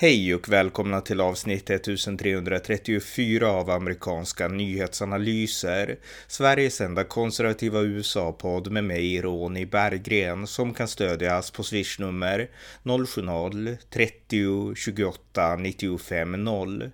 Hej och välkomna till avsnitt 1334 av amerikanska nyhetsanalyser. Sveriges enda konservativa USA-podd med mig, Ronny Berggren, som kan stödjas på swishnummer 070-30 28 95 0.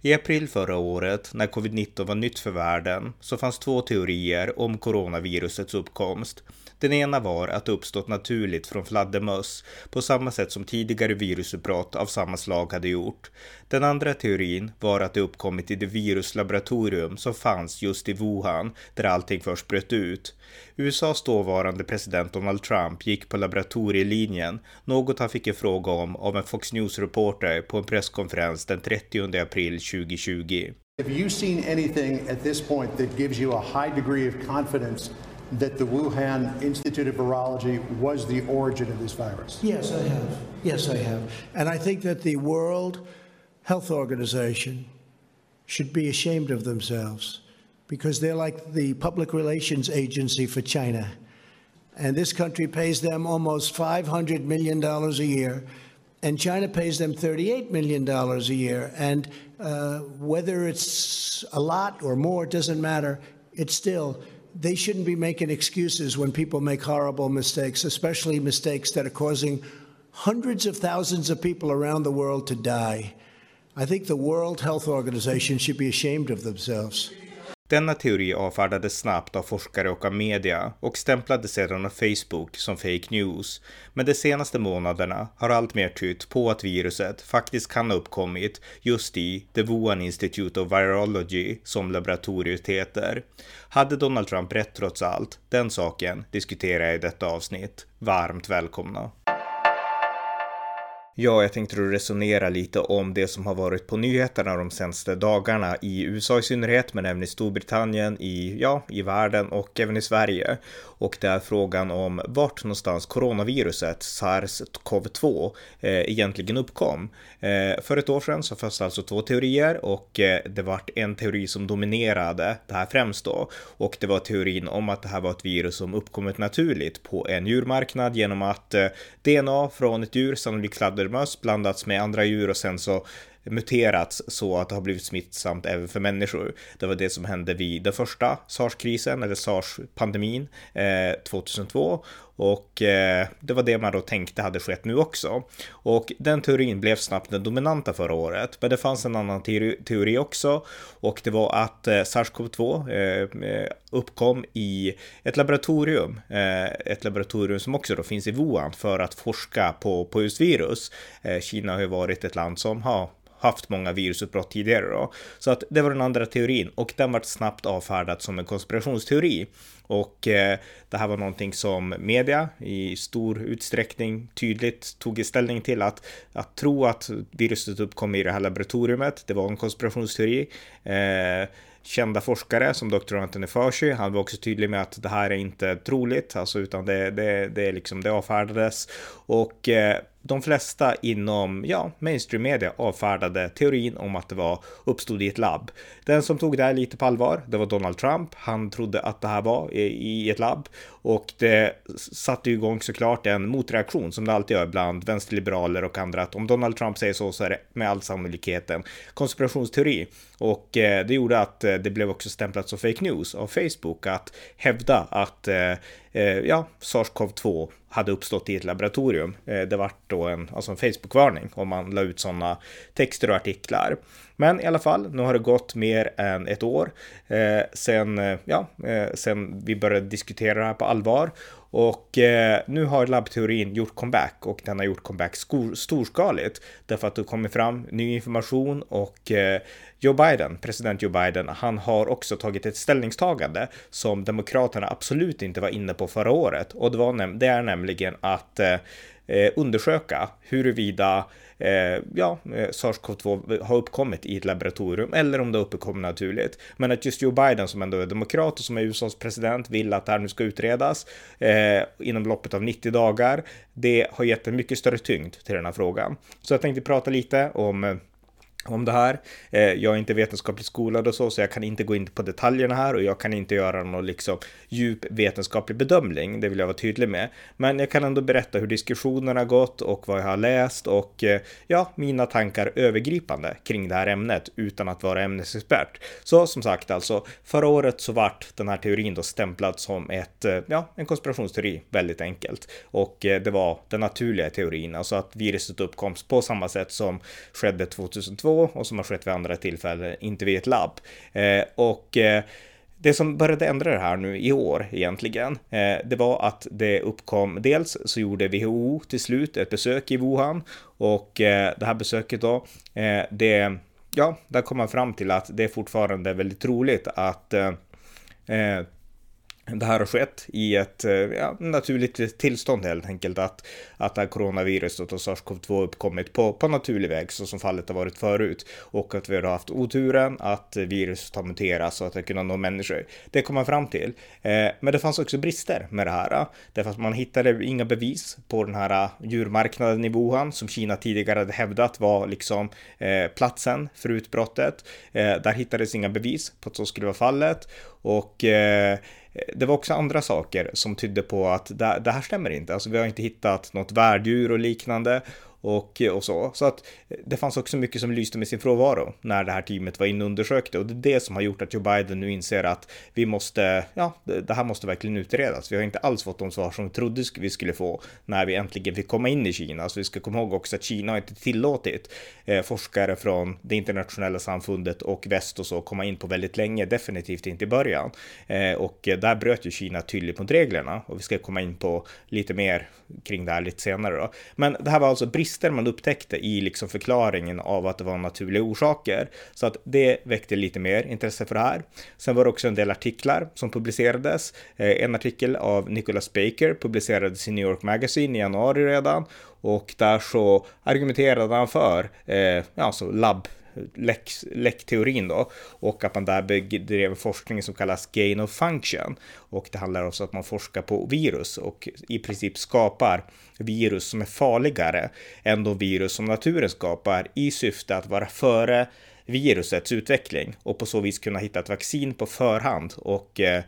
I april förra året, när covid-19 var nytt för världen, så fanns två teorier om coronavirusets uppkomst. Den ena var att det uppstått naturligt från fladdermöss på samma sätt som tidigare virusutbrott av samma slag hade gjort. Den andra teorin var att det uppkommit i det viruslaboratorium som fanns just i Wuhan där allting först bröt ut. USAs dåvarande president Donald Trump gick på laboratorielinjen, något han fick en fråga om av en Fox News-reporter på en presskonferens den 30 april 2020. Have you seen anything at this point that gives you a high degree of confidence that the Wuhan Institute of Virology was the origin of this virus? Yes, I have. Yes, I have. And I think that the World Health Organization should be ashamed of themselves because they're like the public relations agency for China. And this country pays them almost $500 million a year. And China pays them $38 million a year. And uh, whether it's a lot or more, it doesn't matter. It's still they shouldn't be making excuses when people make horrible mistakes, especially mistakes that are causing hundreds of thousands of people around the world to die. I think the World Health Organization should be ashamed of themselves. Denna teori avfärdades snabbt av forskare och av media och stämplades sedan av Facebook som fake news. Men de senaste månaderna har allt mer tytt på att viruset faktiskt kan ha uppkommit just i The Wuhan Institute of Virology som laboratoriet heter. Hade Donald Trump rätt trots allt? Den saken diskuterar jag i detta avsnitt. Varmt välkomna! Ja, jag tänkte resonera lite om det som har varit på nyheterna de senaste dagarna i USA i synnerhet, men även i Storbritannien, i, ja, i världen och även i Sverige. Och det är frågan om vart någonstans coronaviruset, sars-cov-2, eh, egentligen uppkom. Eh, för ett år sedan så fanns det alltså två teorier och eh, det var en teori som dominerade det här främst då. Och det var teorin om att det här var ett virus som uppkommit naturligt på en djurmarknad genom att eh, DNA från ett djur, sannolikt fladdermöss, blandats med andra djur och sen så muterats så att det har blivit smittsamt även för människor. Det var det som hände vid den första sars-krisen eller sars-pandemin eh, 2002 och eh, det var det man då tänkte hade skett nu också. Och den teorin blev snabbt den dominanta förra året. Men det fanns en annan teori, teori också och det var att eh, sars-cov-2 eh, eh, uppkom i ett laboratorium. Eh, ett laboratorium som också då finns i Wuhan för att forska på, på just virus. Eh, Kina har ju varit ett land som har haft många virusutbrott tidigare då. Så att det var den andra teorin och den var snabbt avfärdad som en konspirationsteori. Och eh, det här var någonting som media i stor utsträckning tydligt tog ställning till att, att tro att viruset uppkom i det här laboratoriet. Det var en konspirationsteori. Eh, kända forskare som Dr. Anthony Fauci. Han var också tydlig med att det här är inte troligt, alltså utan det, det, det, liksom, det avfärdades. Och eh, de flesta inom ja, mainstream media avfärdade teorin om att det var uppstod i ett labb. Den som tog det här lite på allvar, det var Donald Trump. Han trodde att det här var i, i ett labb och det satte igång såklart en motreaktion som det alltid gör bland vänsterliberaler och andra att om Donald Trump säger så så är det med all sannolikhet en konspirationsteori. Och eh, det gjorde att eh, det blev också stämplat som fake news av Facebook att hävda att eh, eh ja, SARS-CoV-2 hade uppstått i ett laboratorium. Eh, det var då en, alltså en Facebook-varning om man la ut sådana texter och artiklar. Men i alla fall, nu har det gått mer än ett år eh, sen, eh, ja, eh, sen vi började diskutera det här på allvar. Och eh, nu har labbteorin gjort comeback och den har gjort comeback storskaligt därför att det kommer fram ny information och eh, Joe Biden, president Joe Biden, han har också tagit ett ställningstagande som demokraterna absolut inte var inne på förra året. Och det, var det är nämligen att eh, eh undersöka huruvida eh, ja, eh, SARS-CoV-2 har uppkommit i ett laboratorium eller om det har uppkommit naturligt. Men att just Joe Biden som ändå är demokrat och som är USAs president vill att det här nu ska utredas eh, inom loppet av 90 dagar. Det har gett en mycket större tyngd till den här frågan. Så jag tänkte prata lite om eh, om det här. Eh, jag är inte vetenskapligt skolad och så, så jag kan inte gå in på detaljerna här och jag kan inte göra någon liksom djup vetenskaplig bedömning. Det vill jag vara tydlig med. Men jag kan ändå berätta hur diskussionerna gått och vad jag har läst och eh, ja, mina tankar övergripande kring det här ämnet utan att vara ämnesexpert. Så som sagt, alltså förra året så vart den här teorin då stämplad som ett, eh, ja, en konspirationsteori väldigt enkelt och det var den naturliga teorin, alltså att viruset uppkom på samma sätt som skedde 2002 och som har skett vid andra tillfällen, inte vid ett labb. Eh, och eh, det som började ändra det här nu i år egentligen, eh, det var att det uppkom, dels så gjorde WHO till slut ett besök i Wuhan och eh, det här besöket då, eh, det, ja, där kom man fram till att det är fortfarande väldigt troligt att det här har skett i ett eh, ja, naturligt tillstånd helt enkelt att, att det här coronaviruset och sars-cov-2 uppkommit på, på naturlig väg så som fallet har varit förut och att vi har haft oturen att viruset har muterats och att det kunnat nå människor. Det kom man fram till. Eh, men det fanns också brister med det här därför att man hittade inga bevis på den här djurmarknaden i Wuhan som Kina tidigare hade hävdat var liksom eh, platsen för utbrottet. Eh, där hittades inga bevis på att så skulle vara fallet och eh, det var också andra saker som tydde på att det, det här stämmer inte. Alltså vi har inte hittat något värddjur och liknande och, eh, och så. Så att eh, det fanns också mycket som lyste med sin frånvaro när det här teamet var inne och undersökte och det är det som har gjort att Joe Biden nu inser att vi måste, ja, det här måste verkligen utredas. Vi har inte alls fått de svar som vi trodde vi skulle få när vi äntligen fick komma in i Kina. Så vi ska komma ihåg också att Kina har inte tillåtit eh, forskare från det internationella samfundet och väst och så komma in på väldigt länge, definitivt inte i början. Eh, och eh, där bröt ju Kina tydligt mot reglerna och vi ska komma in på lite mer kring det här lite senare då. Men det här var alltså brist brister man upptäckte i liksom förklaringen av att det var naturliga orsaker. Så att det väckte lite mer intresse för det här. Sen var det också en del artiklar som publicerades. Eh, en artikel av Nicholas Baker publicerades i New York Magazine i januari redan och där så argumenterade han för eh, alltså labb läckteorin då och att man där bedrev forskning som kallas gain of function. Och det handlar också om att man forskar på virus och i princip skapar virus som är farligare än de virus som naturen skapar i syfte att vara före virusets utveckling och på så vis kunna hitta ett vaccin på förhand och eh,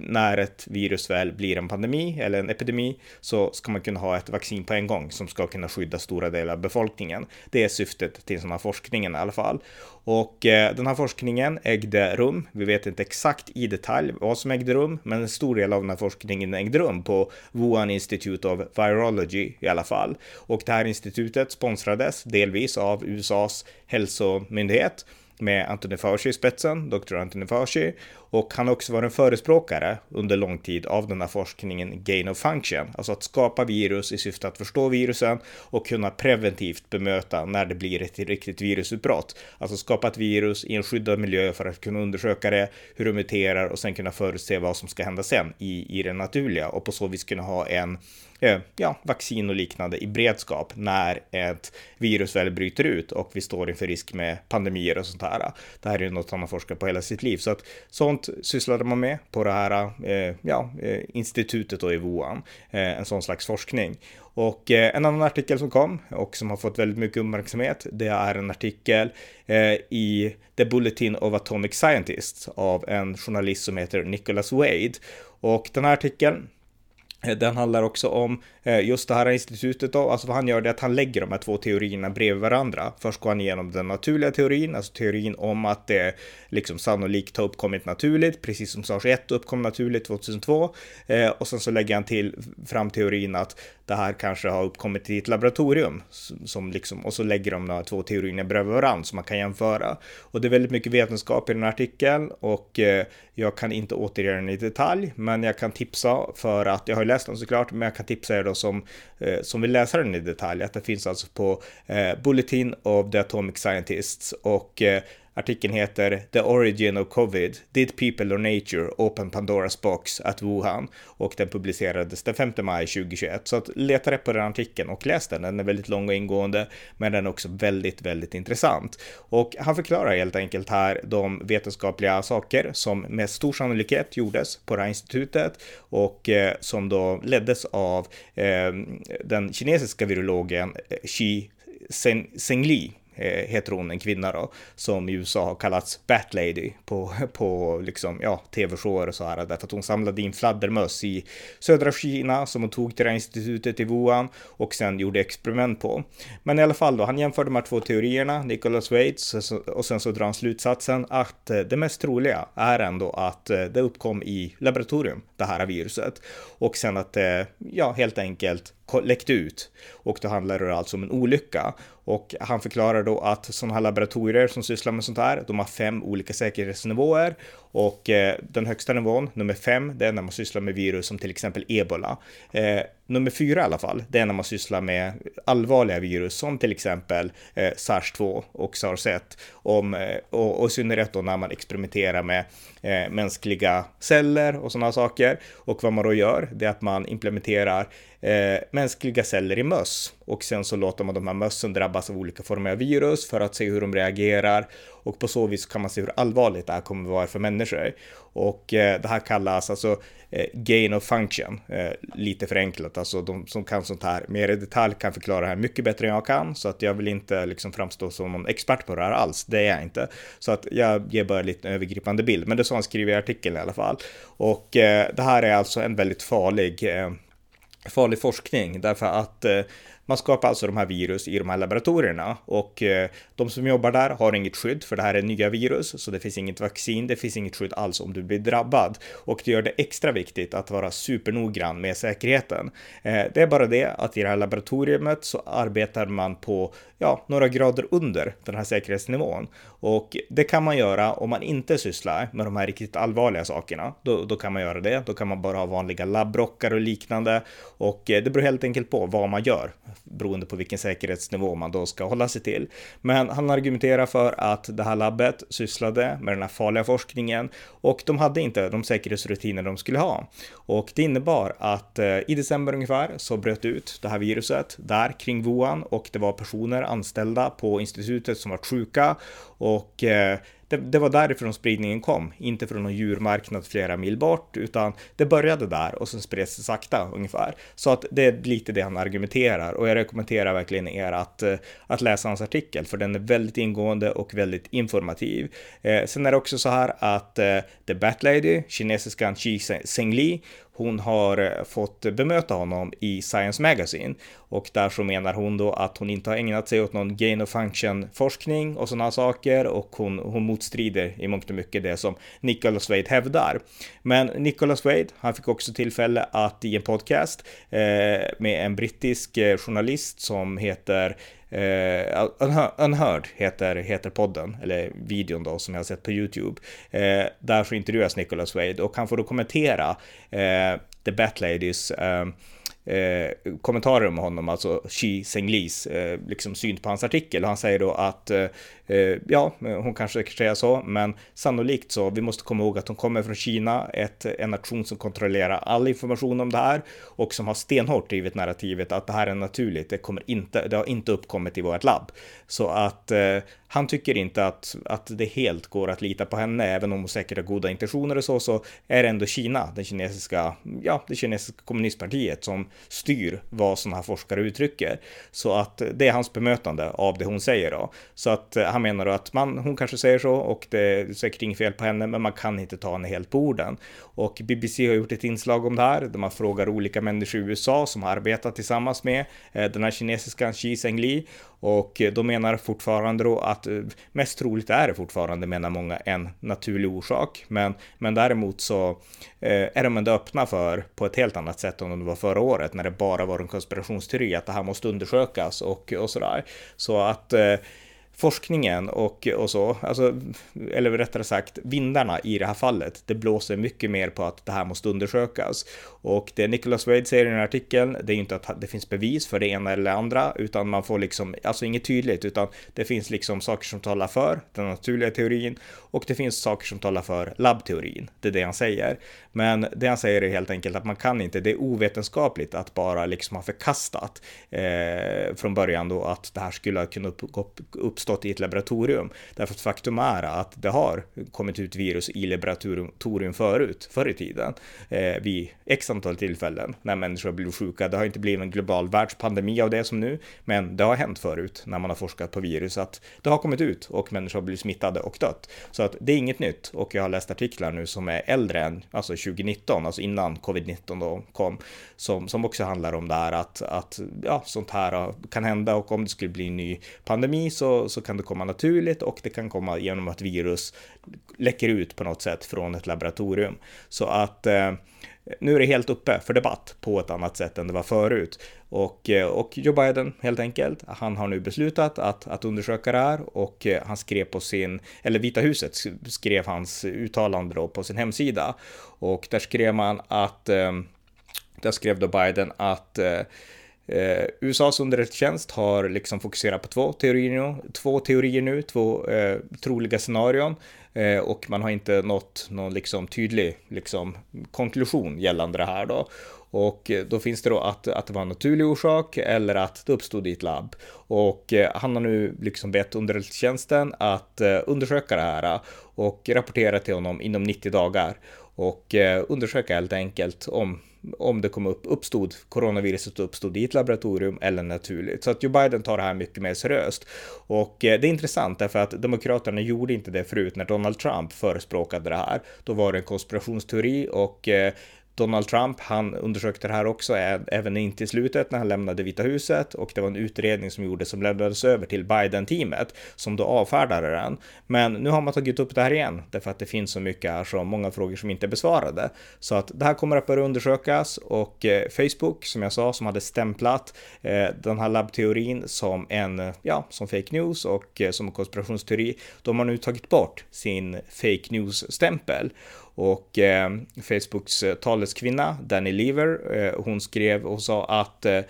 när ett virus väl blir en pandemi eller en epidemi så ska man kunna ha ett vaccin på en gång som ska kunna skydda stora delar av befolkningen. Det är syftet till den här forskningen i alla fall. Och eh, den här forskningen ägde rum. Vi vet inte exakt i detalj vad som ägde rum, men en stor del av den här forskningen ägde rum på Wuhan Institute of Virology i alla fall. Och det här institutet sponsrades delvis av USAs hälsomyndighet med Anthony Fauci i spetsen, Dr. Anthony Fauci, och han har också varit en förespråkare under lång tid av den här forskningen gain of function, alltså att skapa virus i syfte att förstå virusen och kunna preventivt bemöta när det blir ett riktigt virusutbrott. Alltså skapa ett virus i en skyddad miljö för att kunna undersöka det, hur det muterar och sen kunna förutse vad som ska hända sen i, i det naturliga och på så vis kunna ha en Eh, ja, vaccin och liknande i beredskap när ett virus väl bryter ut och vi står inför risk med pandemier och sånt här. Det här är ju något han har forskat på hela sitt liv, så att sånt sysslade man med på det här eh, ja, eh, institutet då i Wuhan, eh, en sån slags forskning. Och eh, en annan artikel som kom och som har fått väldigt mycket uppmärksamhet, det är en artikel i The Bulletin of Atomic Scientists av en journalist som heter Nicholas Wade. Och den här artikeln Eh, den handlar också om eh, just det här institutet då, alltså vad han gör det är att han lägger de här två teorierna bredvid varandra. Först går han igenom den naturliga teorin, alltså teorin om att det liksom sannolikt har uppkommit naturligt, precis som SARS 1 uppkom naturligt 2002. Eh, och sen så lägger han till fram teorin att det här kanske har uppkommit i ett laboratorium som liksom, och så lägger de de här två teorierna bredvid varandra som man kan jämföra. Och det är väldigt mycket vetenskap i den här artikeln och jag kan inte återge den i detalj, men jag kan tipsa för att jag har läst den såklart, men jag kan tipsa er då som, eh, som vill läsa den i detalj att det finns alltså på eh, Bulletin of the Atomic Scientists och eh, Artikeln heter The Origin of Covid. Did People or Nature Open Pandoras Box at Wuhan? Och den publicerades den 5 maj 2021. Så att leta rätt på den artikeln och läs den. Den är väldigt lång och ingående, men den är också väldigt, väldigt intressant. Och han förklarar helt enkelt här de vetenskapliga saker som med stor sannolikhet gjordes på det här institutet och eh, som då leddes av eh, den kinesiska virologen eh, Xi Zhengli Eh, heter hon, en kvinna då, som i USA har kallats Bat Lady på, på liksom, ja, tv-shower och så här, därför att hon samlade in fladdermöss i södra Kina som hon tog till det här institutet i Wuhan och sen gjorde experiment på. Men i alla fall då, han jämför de här två teorierna, Nicholas Waits, och sen så drar han slutsatsen att eh, det mest troliga är ändå att eh, det uppkom i laboratorium, det här viruset, och sen att det, ja, helt enkelt läckt ut. Och då handlar det alltså om en olycka. Och han förklarar då att sådana här laboratorier som sysslar med sånt här, de har fem olika säkerhetsnivåer. Och eh, den högsta nivån, nummer fem, det är när man sysslar med virus som till exempel ebola. Eh, nummer fyra i alla fall, det är när man sysslar med allvarliga virus som till exempel eh, SARS-2 och SARS-1. Om, eh, och, och i synnerhet då när man experimenterar med eh, mänskliga celler och sådana saker. Och vad man då gör, det är att man implementerar eh, mänskliga celler i möss och sen så låter man de här mössen drabbas av olika former av virus för att se hur de reagerar. Och på så vis kan man se hur allvarligt det här kommer att vara för människor. Och eh, det här kallas alltså eh, gain of function, eh, lite förenklat, alltså de som kan sånt här. Mer i detalj kan förklara det här mycket bättre än jag kan, så att jag vill inte liksom framstå som någon expert på det här alls, det är jag inte. Så att jag ger bara lite övergripande bild, men det är så han skriver i artikeln i alla fall. Och eh, det här är alltså en väldigt farlig eh, farlig forskning. Därför att eh, man skapar alltså de här virus i de här laboratorierna och eh, de som jobbar där har inget skydd för det här är nya virus så det finns inget vaccin, det finns inget skydd alls om du blir drabbad och det gör det extra viktigt att vara supernoggrann med säkerheten. Eh, det är bara det att i det här laboratoriet så arbetar man på ja, några grader under den här säkerhetsnivån och det kan man göra om man inte sysslar med de här riktigt allvarliga sakerna. Då, då kan man göra det. Då kan man bara ha vanliga labbrockar och liknande och eh, det beror helt enkelt på vad man gör beroende på vilken säkerhetsnivå man då ska hålla sig till. Men han argumenterar för att det här labbet sysslade med den här farliga forskningen och de hade inte de säkerhetsrutiner de skulle ha. Och det innebar att eh, i december ungefär så bröt ut det här viruset där kring Wuhan och det var personer anställda på institutet som var sjuka och eh, det, det, var därifrån spridningen kom, inte från någon djurmarknad flera mil bort, utan det började där och sen spreds det sakta ungefär. Så att det är lite det han argumenterar och jag rekommenderar verkligen er att, eh, att läsa hans artikel, för den är väldigt ingående och väldigt informativ. Eh, sen är det också så här att eh, The Bat Lady, kinesiskan Xi Zhengli, hon har eh, fått bemöta honom i Science Magazine och där så menar hon då att hon inte har ägnat sig åt någon gain of function forskning och sådana saker och hon, hon motstrider i mångt och mycket det som Nicholas Wade hävdar. Men Nicholas Wade, han fick också tillfälle att i en podcast eh, med en brittisk eh, journalist som heter Eh, Unheard heter, heter podden, eller videon då som jag har sett på YouTube. Eh, där så intervjuas Nicholas Wade och han får då kommentera eh, The Bat Ladies eh, eh, kommentarer om honom, alltså Xi Senglis, eh, liksom syn på hans artikel. Och han säger då att eh, eh ja, hon kanske säger så, men sannolikt så. Vi måste komma ihåg att hon kommer från Kina, ett, en nation som kontrollerar all information om det här och som har stenhårt drivit narrativet att det här är naturligt. Det kommer inte, det har inte uppkommit i vårt labb. Så att eh, han tycker inte att, att det helt går att lita på henne, även om hon säkert har goda intentioner och så, så är det ändå Kina, den kinesiska, ja, det kinesiska kommunistpartiet som styr vad sådana här forskare uttrycker. Så att det är hans bemötande av det hon säger då. Så att eh, han menar då att man, hon kanske säger så och det är säkert inget fel på henne, men man kan inte ta henne helt på orden. Och BBC har gjort ett inslag om det här, där man frågar olika människor i USA som har arbetat tillsammans med eh, den här kinesiska Xi Zhengli och eh, de menar fortfarande då att eh, mest troligt är det fortfarande, menar många, en naturlig orsak. Men, men däremot så eh, är de ändå öppna för, på ett helt annat sätt än det var förra året, när det bara var en konspirationsteori, att det här måste undersökas och, och sådär. Så att eh, forskningen och, och så, alltså, eller rättare sagt vindarna i det här fallet, det blåser mycket mer på att det här måste undersökas. Och det Nicholas Wade säger i den här artikeln, det är ju inte att det finns bevis för det ena eller det andra, utan man får liksom, alltså inget tydligt, utan det finns liksom saker som talar för den naturliga teorin och det finns saker som talar för labbteorin. Det är det han säger. Men det han säger är helt enkelt att man kan inte, det är ovetenskapligt att bara liksom ha förkastat eh, från början då att det här skulle ha kunnat upp, upp, uppstå uppstått i ett laboratorium. Därför att faktum är att det har kommit ut virus i laboratorium förut, förr i tiden, eh, vid x antal tillfällen när människor har blivit sjuka. Det har inte blivit en global världspandemi av det som nu, men det har hänt förut när man har forskat på virus att det har kommit ut och människor har blivit smittade och dött. Så att det är inget nytt och jag har läst artiklar nu som är äldre än alltså 2019, alltså innan covid-19 då kom, som, som också handlar om det här att, att ja, sånt här kan hända och om det skulle bli en ny pandemi så, så kan det komma naturligt och det kan komma genom att virus läcker ut på något sätt från ett laboratorium. Så att eh, nu är det helt uppe för debatt på ett annat sätt än det var förut. Och, eh, och Joe Biden helt enkelt, han har nu beslutat att, att undersöka det här och eh, han skrev på sin, eller Vita huset skrev hans uttalande då på sin hemsida. Och där skrev man att, eh, där skrev då Biden att Eh, Eh, USAs underrättelsetjänst har liksom fokuserat på två teorier nu, två teorier nu, två eh, troliga scenarion eh, och man har inte nått någon liksom tydlig liksom konklusion gällande det här då. Och eh, då finns det då att, att det var en naturlig orsak eller att det uppstod i ett labb. Och eh, han har nu liksom bett underrättelsetjänsten att undersöka det här och rapportera till honom inom 90 dagar och eh, undersöka helt enkelt om om det kom upp, uppstod, coronaviruset uppstod i ett laboratorium eller naturligt. Så att Joe Biden tar det här mycket mer seriöst. Och eh, det är intressant därför att Demokraterna gjorde inte det förut när Donald Trump förespråkade det här. Då var det en konspirationsteori och eh, Donald Trump, han undersökte det här också, även in till slutet när han lämnade Vita huset och det var en utredning som gjordes som lämnades över till Biden-teamet som då avfärdade den. Men nu har man tagit upp det här igen därför att det finns så mycket här, som många frågor som inte är besvarade. Så att det här kommer att börja undersökas och eh, Facebook, som jag sa, som hade stämplat eh, den här labbteorin som en, ja, som fake news och eh, som konspirationsteori, de har nu tagit bort sin fake news-stämpel. Och eh, Facebooks eh, taleskvinna Danny Lever, eh, hon skrev och sa att eh,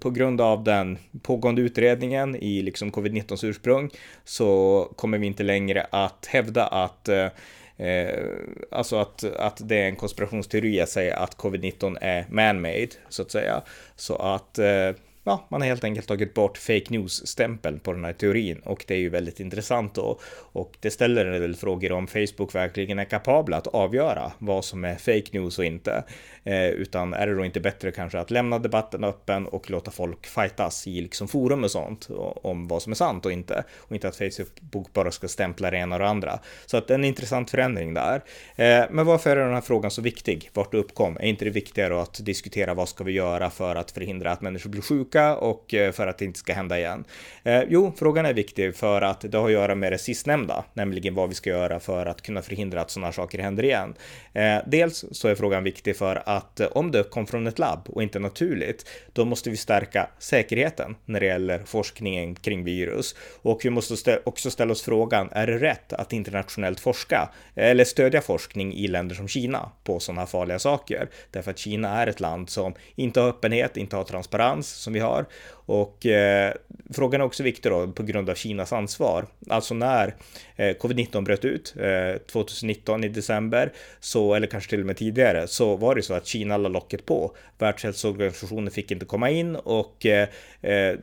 på grund av den pågående utredningen i liksom covid-19 ursprung så kommer vi inte längre att hävda att eh, eh, alltså att, att det är en konspirationsteori att säga att covid-19 är man-made, så att säga. Så att eh, ja, man har helt enkelt tagit bort fake news-stämpeln på den här teorin och det är ju väldigt intressant och, och det ställer en del frågor om Facebook verkligen är kapabla att avgöra vad som är fake news och inte. Eh, utan är det då inte bättre kanske att lämna debatten öppen och låta folk fightas i liksom forum och sånt om vad som är sant och inte och inte att Facebook bara ska stämpla det ena och det andra. Så att det är en intressant förändring där. Eh, men varför är den här frågan så viktig? Vart det uppkom? Är inte det viktigare att diskutera vad ska vi göra för att förhindra att människor blir sjuka tillbaka och eh, för att det inte ska hända igen? Eh, jo, frågan är viktig för att det har att göra med det sistnämnda, nämligen vad vi ska göra för att kunna förhindra att sådana saker händer igen. Eh, dels så är frågan viktig för att eh, om det kom från ett labb och inte naturligt, då måste vi stärka säkerheten när det gäller forskningen kring virus och vi måste stä också ställa oss frågan, är det rätt att internationellt forska eller stödja forskning i länder som Kina på sådana här farliga saker? Därför att Kina är ett land som inte har öppenhet, inte har transparens som vi har och eh, frågan är också viktig då på grund av Kinas ansvar. Alltså när eh, covid-19 bröt ut eh, 2019 i december, så, eller kanske till och med tidigare, så var det så att Kina la locket på. Världshälsoorganisationen fick inte komma in och eh, eh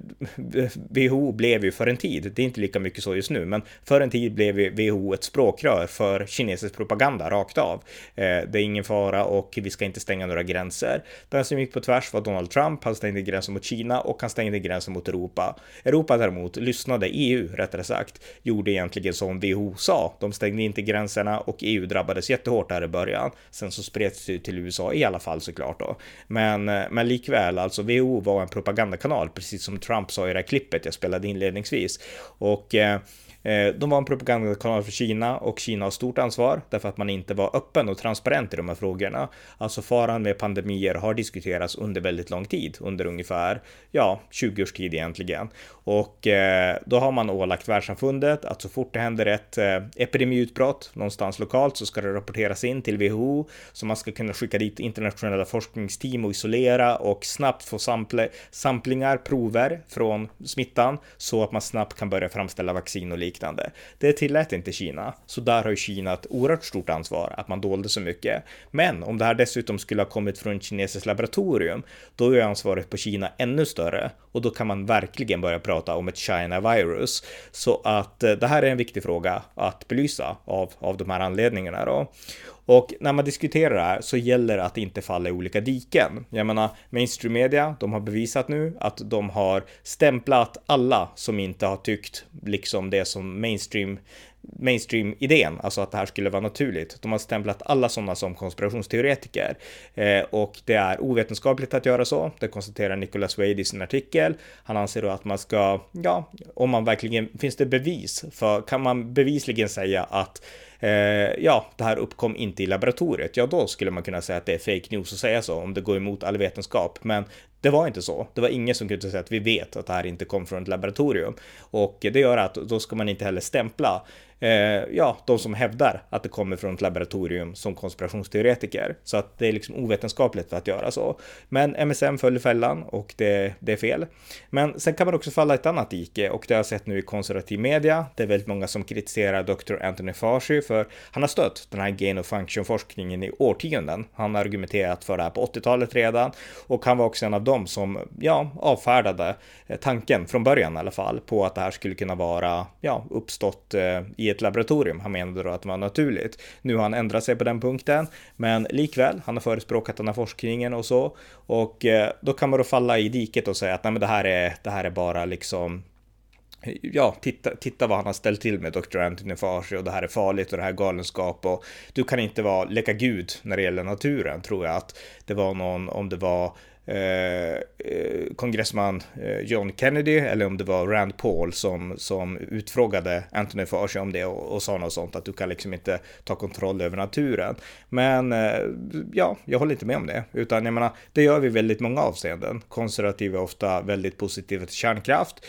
WHO blev ju för en tid, det är inte lika mycket så just nu, men för en tid blev WHO ett språkrör för kinesisk propaganda rakt av. Eh, det är ingen fara och vi ska inte stänga några gränser. Den som gick på tvärs var Donald Trump, han stängde gränsen mot Kina och han stängde gränsen mot Europa. Europa däremot lyssnade, EU rättare sagt, gjorde egentligen som WHO sa. De stängde inte gränserna och EU drabbades jättehårt där i början. Sen så spreds det till USA i alla fall såklart då. Men, eh, men likväl, alltså WHO var en propagandakanal, precis som Trump sa i det här klippet jag spelade inledningsvis. Och Eh, Eh, de var en propagandakanal för Kina och Kina har stort ansvar därför att man inte var öppen och transparent i de här frågorna. Alltså faran med pandemier har diskuterats under väldigt lång tid, under ungefär, ja, 20 års tid egentligen. Och eh, då har man ålagt världssamfundet att så fort det händer ett eh, epidemiutbrott någonstans lokalt så ska det rapporteras in till WHO så man ska kunna skicka dit internationella forskningsteam och isolera och snabbt få sample, samplingar, prover från smittan så att man snabbt kan börja framställa vaccin och liknande liknande. Det tillät inte Kina, så där har ju Kina ett oerhört stort ansvar att man dolde så mycket. Men om det här dessutom skulle ha kommit från ett kinesiskt laboratorium, då är ansvaret på Kina ännu större och då kan man verkligen börja prata om ett China virus. Så att eh, det här är en viktig fråga att belysa av, av de här anledningarna då. Och när man diskuterar det här så gäller det att inte falla i olika diken. Jag menar, mainstream media, de har bevisat nu att de har stämplat alla som inte har tyckt liksom det som mainstream mainstream-idén, alltså att det här skulle vara naturligt. De har stämplat alla sådana som konspirationsteoretiker eh, och det är ovetenskapligt att göra så. Det konstaterar Nicholas Wade i sin artikel. Han anser då att man ska, ja, om man verkligen, finns det bevis för, kan man bevisligen säga att eh, ja, det här uppkom inte i laboratoriet, ja då skulle man kunna säga att det är fake news att säga så om det går emot all vetenskap. Men det var inte så. Det var ingen som kunde säga att vi vet att det här inte kom från ett laboratorium. Och det gör att då ska man inte heller stämpla eh, ja, de som hävdar att det kommer från ett laboratorium som konspirationsteoretiker. Så att det är liksom ovetenskapligt att göra så. Men MSM följer fällan och det, det är fel. Men sen kan man också falla i ett annat dike och det har jag sett nu i konservativ media. Det är väldigt många som kritiserar Dr. Anthony Fauci för han har stött den här gain of function forskningen i årtionden. Han har argumenterat för det här på 80-talet redan och han var också en av dem som ja, avfärdade eh, tanken från början i alla fall på att det här skulle kunna vara ja, uppstått eh, i ett laboratorium. Han menade då att det var naturligt. Nu har han ändrat sig på den punkten, men likväl, han har förespråkat den här forskningen och så. Och eh, då kan man då falla i diket och säga att nej, men det här är, det här är bara liksom ja, titta, titta vad han har ställt till med Dr. Anthony Farsi, och det här är farligt och det här är galenskap och du kan inte vara, leka gud när det gäller naturen tror jag att det var någon, om det var Eh, eh, kongressman eh, John Kennedy eller om det var Rand Paul som, som utfrågade Anthony Fauci om det och, och sa något sånt att du kan liksom inte ta kontroll över naturen. Men ja, jag håller inte med om det, utan jag menar, det gör vi väldigt många avseenden. Konservativa är ofta väldigt positiva till kärnkraft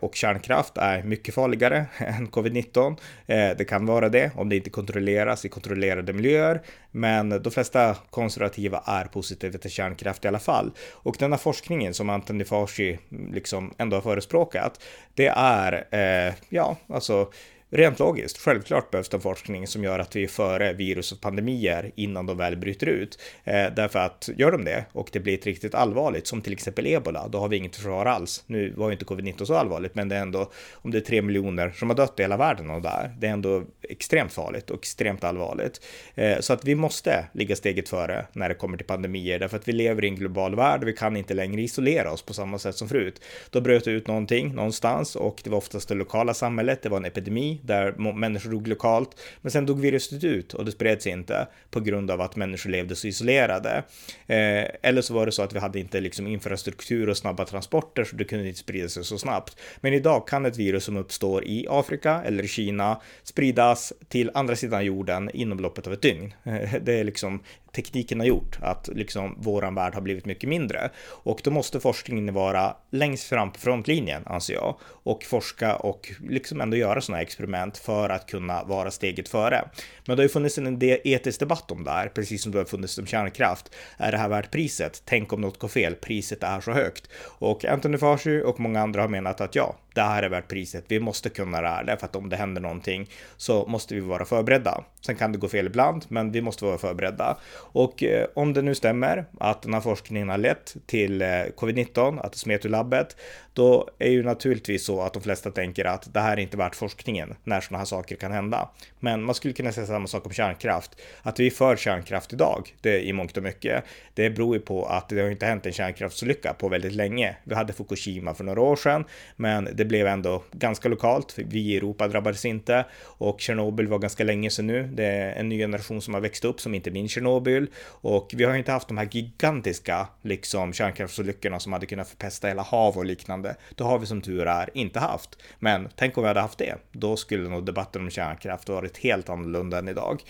och kärnkraft är mycket farligare än covid-19. det kan vara det om det inte kontrolleras i kontrollerade miljöer, men de flesta konservativa är positiva till kärnkraft i alla fall. Och denna forskningen som Anthony Fauci liksom ändå har förespråkat, det är, eh, ja, alltså Rent logiskt, självklart behövs det forskning som gör att vi är före virus och pandemier innan de väl bryter ut. Eh, därför att gör de det och det blir ett riktigt allvarligt, som till exempel ebola, då har vi inget försvar alls. Nu var ju inte covid-19 så allvarligt, men det är ändå, om det är tre miljoner som har dött i hela världen och där, det är ändå extremt farligt och extremt allvarligt. Eh, så att vi måste ligga steget före när det kommer till pandemier, därför att vi lever i en global värld vi kan inte längre isolera oss på samma sätt som förut. Då bröt det ut någonting någonstans och det var oftast det lokala samhället, det var en epidemi, där människor dog lokalt. Men sen dog viruset ut och det spreds inte på grund av att människor levde så isolerade. Eh, eller så var det så att vi hade inte liksom infrastruktur och snabba transporter så det kunde inte sprida sig så snabbt. Men idag kan ett virus som uppstår i Afrika eller Kina spridas till andra sidan jorden inom loppet av ett dygn. Eh, det är liksom tekniken har gjort, att liksom våran värld har blivit mycket mindre. Och då måste forskningen vara längst fram på frontlinjen, anser jag, och forska och liksom ändå göra sådana här experiment för att kunna vara steget före. Men det har ju funnits en etisk debatt om det här, precis som det har funnits om kärnkraft. Är det här värt priset? Tänk om något går fel, priset är så högt. Och Anthony Fauci och många andra har menat att ja, det här är värt priset. Vi måste kunna det här, därför att om det händer någonting så måste vi vara förberedda. Sen kan det gå fel ibland, men vi måste vara förberedda. Och eh, om det nu stämmer att den här forskningen har lett till eh, covid-19, att det smet ur labbet, då är ju naturligtvis så att de flesta tänker att det här är inte värt forskningen när sådana här saker kan hända. Men man skulle kunna säga samma sak om kärnkraft. Att vi är för kärnkraft idag, det är i mångt och mycket. Det beror ju på att det har inte hänt en kärnkraftsolycka på väldigt länge. Vi hade Fukushima för några år sedan, men det blev ändå ganska lokalt. Vi i Europa drabbades inte och Tjernobyl var ganska länge sedan nu. Det är en ny generation som har växt upp som inte minns Tjernobyl och vi har inte haft de här gigantiska liksom kärnkraftsolyckorna som hade kunnat förpesta hela hav och liknande. Det har vi som tur är inte haft. Men tänk om vi hade haft det. Då skulle nog debatten om kärnkraft varit helt annorlunda än idag.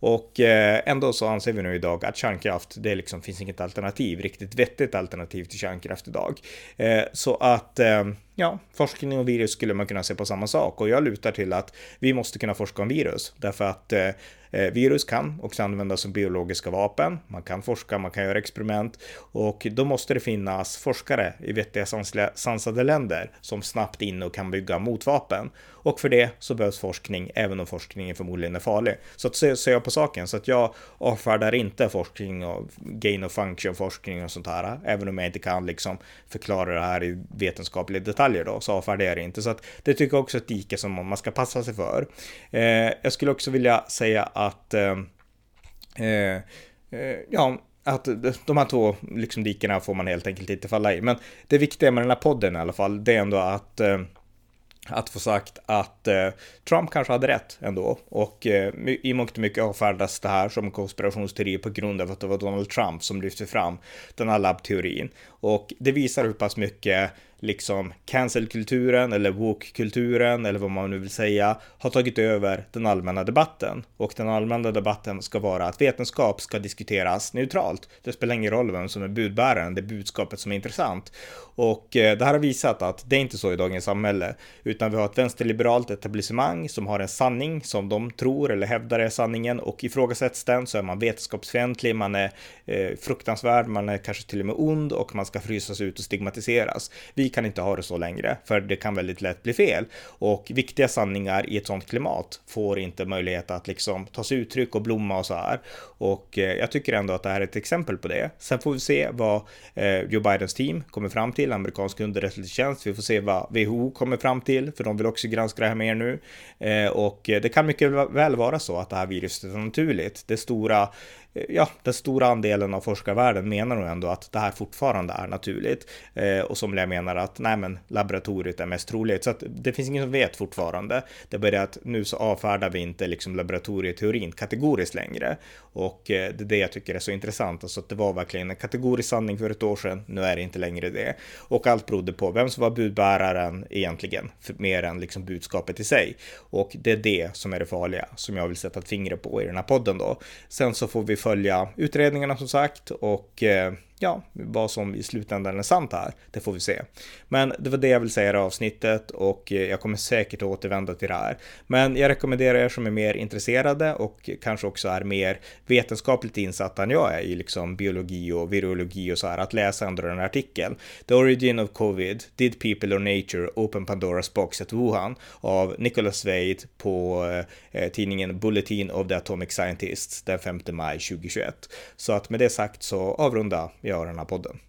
Och eh, ändå så anser vi nu idag att kärnkraft, det liksom finns inget alternativ, riktigt vettigt alternativ till kärnkraft idag. Eh, så att eh, ja, forskning om virus skulle man kunna se på samma sak. Och jag lutar till att vi måste kunna forska om virus. Därför att Eh, Eh, virus kan också användas som biologiska vapen. Man kan forska, man kan göra experiment och då måste det finnas forskare i vettiga sansade länder som snabbt in och kan bygga motvapen. Och för det så behövs forskning, även om forskningen förmodligen är farlig. Så att se, jag på saken, så att jag avfärdar inte forskning och gain of function forskning och sånt här, även om jag inte kan liksom förklara det här i vetenskapliga detaljer då, så avfärdar jag det inte. Så att det tycker jag också är ett dike som man ska passa sig för. Eh, jag skulle också vilja säga att eh, eh, eh, ja, att de här två liksom dikena får man helt enkelt inte falla i. Men det viktiga med den här podden i alla fall, det är ändå att eh, att få sagt att eh, Trump kanske hade rätt ändå. Och eh, i mångt och mycket avfärdas det här som konspirationsteori på grund av att det var Donald Trump som lyfte fram den här labbteorin. Och det visar hur pass mycket liksom cancelkulturen eller woke-kulturen eller vad man nu vill säga har tagit över den allmänna debatten. Och den allmänna debatten ska vara att vetenskap ska diskuteras neutralt. Det spelar ingen roll vem som är budbäraren, det är budskapet som är intressant. Och eh, det här har visat att det är inte så i dagens samhälle, utan vi har ett vänsterliberalt etablissemang som har en sanning som de tror eller hävdar är sanningen och ifrågasätts den så är man vetenskapsfientlig, man är eh, fruktansvärd, man är kanske till och med ond och man ska frysas ut och stigmatiseras. Vi kan inte ha det så längre, för det kan väldigt lätt bli fel. Och viktiga sanningar i ett sådant klimat får inte möjlighet att liksom ta sig uttryck och blomma och så här. Och eh, jag tycker ändå att det här är ett exempel på det. Sen får vi se vad eh, Joe Bidens team kommer fram till, amerikansk underrättelsetjänst. Vi får se vad WHO kommer fram till, för de vill också granska det här mer nu. Eh, och det kan mycket väl vara så att det här viruset är naturligt. Det stora Eh, ja, den stora andelen av forskarvärlden menar nog ändå att det här fortfarande är naturligt. Eh, och somliga menar att nej, men laboratoriet är mest troligt. Så att det finns ingen som vet fortfarande. Det är bara att nu så avfärdar vi inte liksom laboratorieteorin kategoriskt längre. Och eh, det är det jag tycker är så intressant. Alltså att det var verkligen en kategorisk sanning för ett år sedan. Nu är det inte längre det. Och allt berodde på vem som var budbäraren egentligen, mer än liksom budskapet i sig. Och det är det som är det farliga, som jag vill sätta ett finger på i den här podden då. Sen så får vi följa utredningarna som sagt och eh, ja, vad som i slutändan är sant här, det får vi se. Men det var det jag vill säga i det avsnittet och eh, jag kommer säkert att återvända till det här. Men jag rekommenderar er som är mer intresserade och kanske också är mer vetenskapligt insatta än jag är i liksom biologi och virologi och så här att läsa ändå den här artikeln. The Origin of Covid, Did People or Nature Open Pandora's Box at Wuhan av Nicholas Wade på eh, eh, tidningen Bulletin of the Atomic Scientists den 5 maj 2021. Så att med det sagt så avrunda jag den här podden.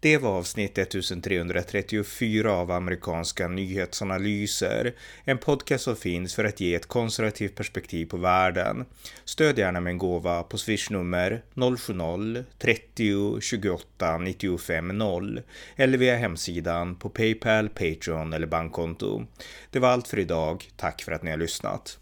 Det var avsnitt 1334 av amerikanska nyhetsanalyser. En podcast som finns för att ge ett konservativt perspektiv på världen. Stöd gärna med en gåva på swishnummer 070-30 28 95 0 eller via hemsidan på Paypal, Patreon eller bankkonto. Det var allt för idag. Tack för att ni har lyssnat.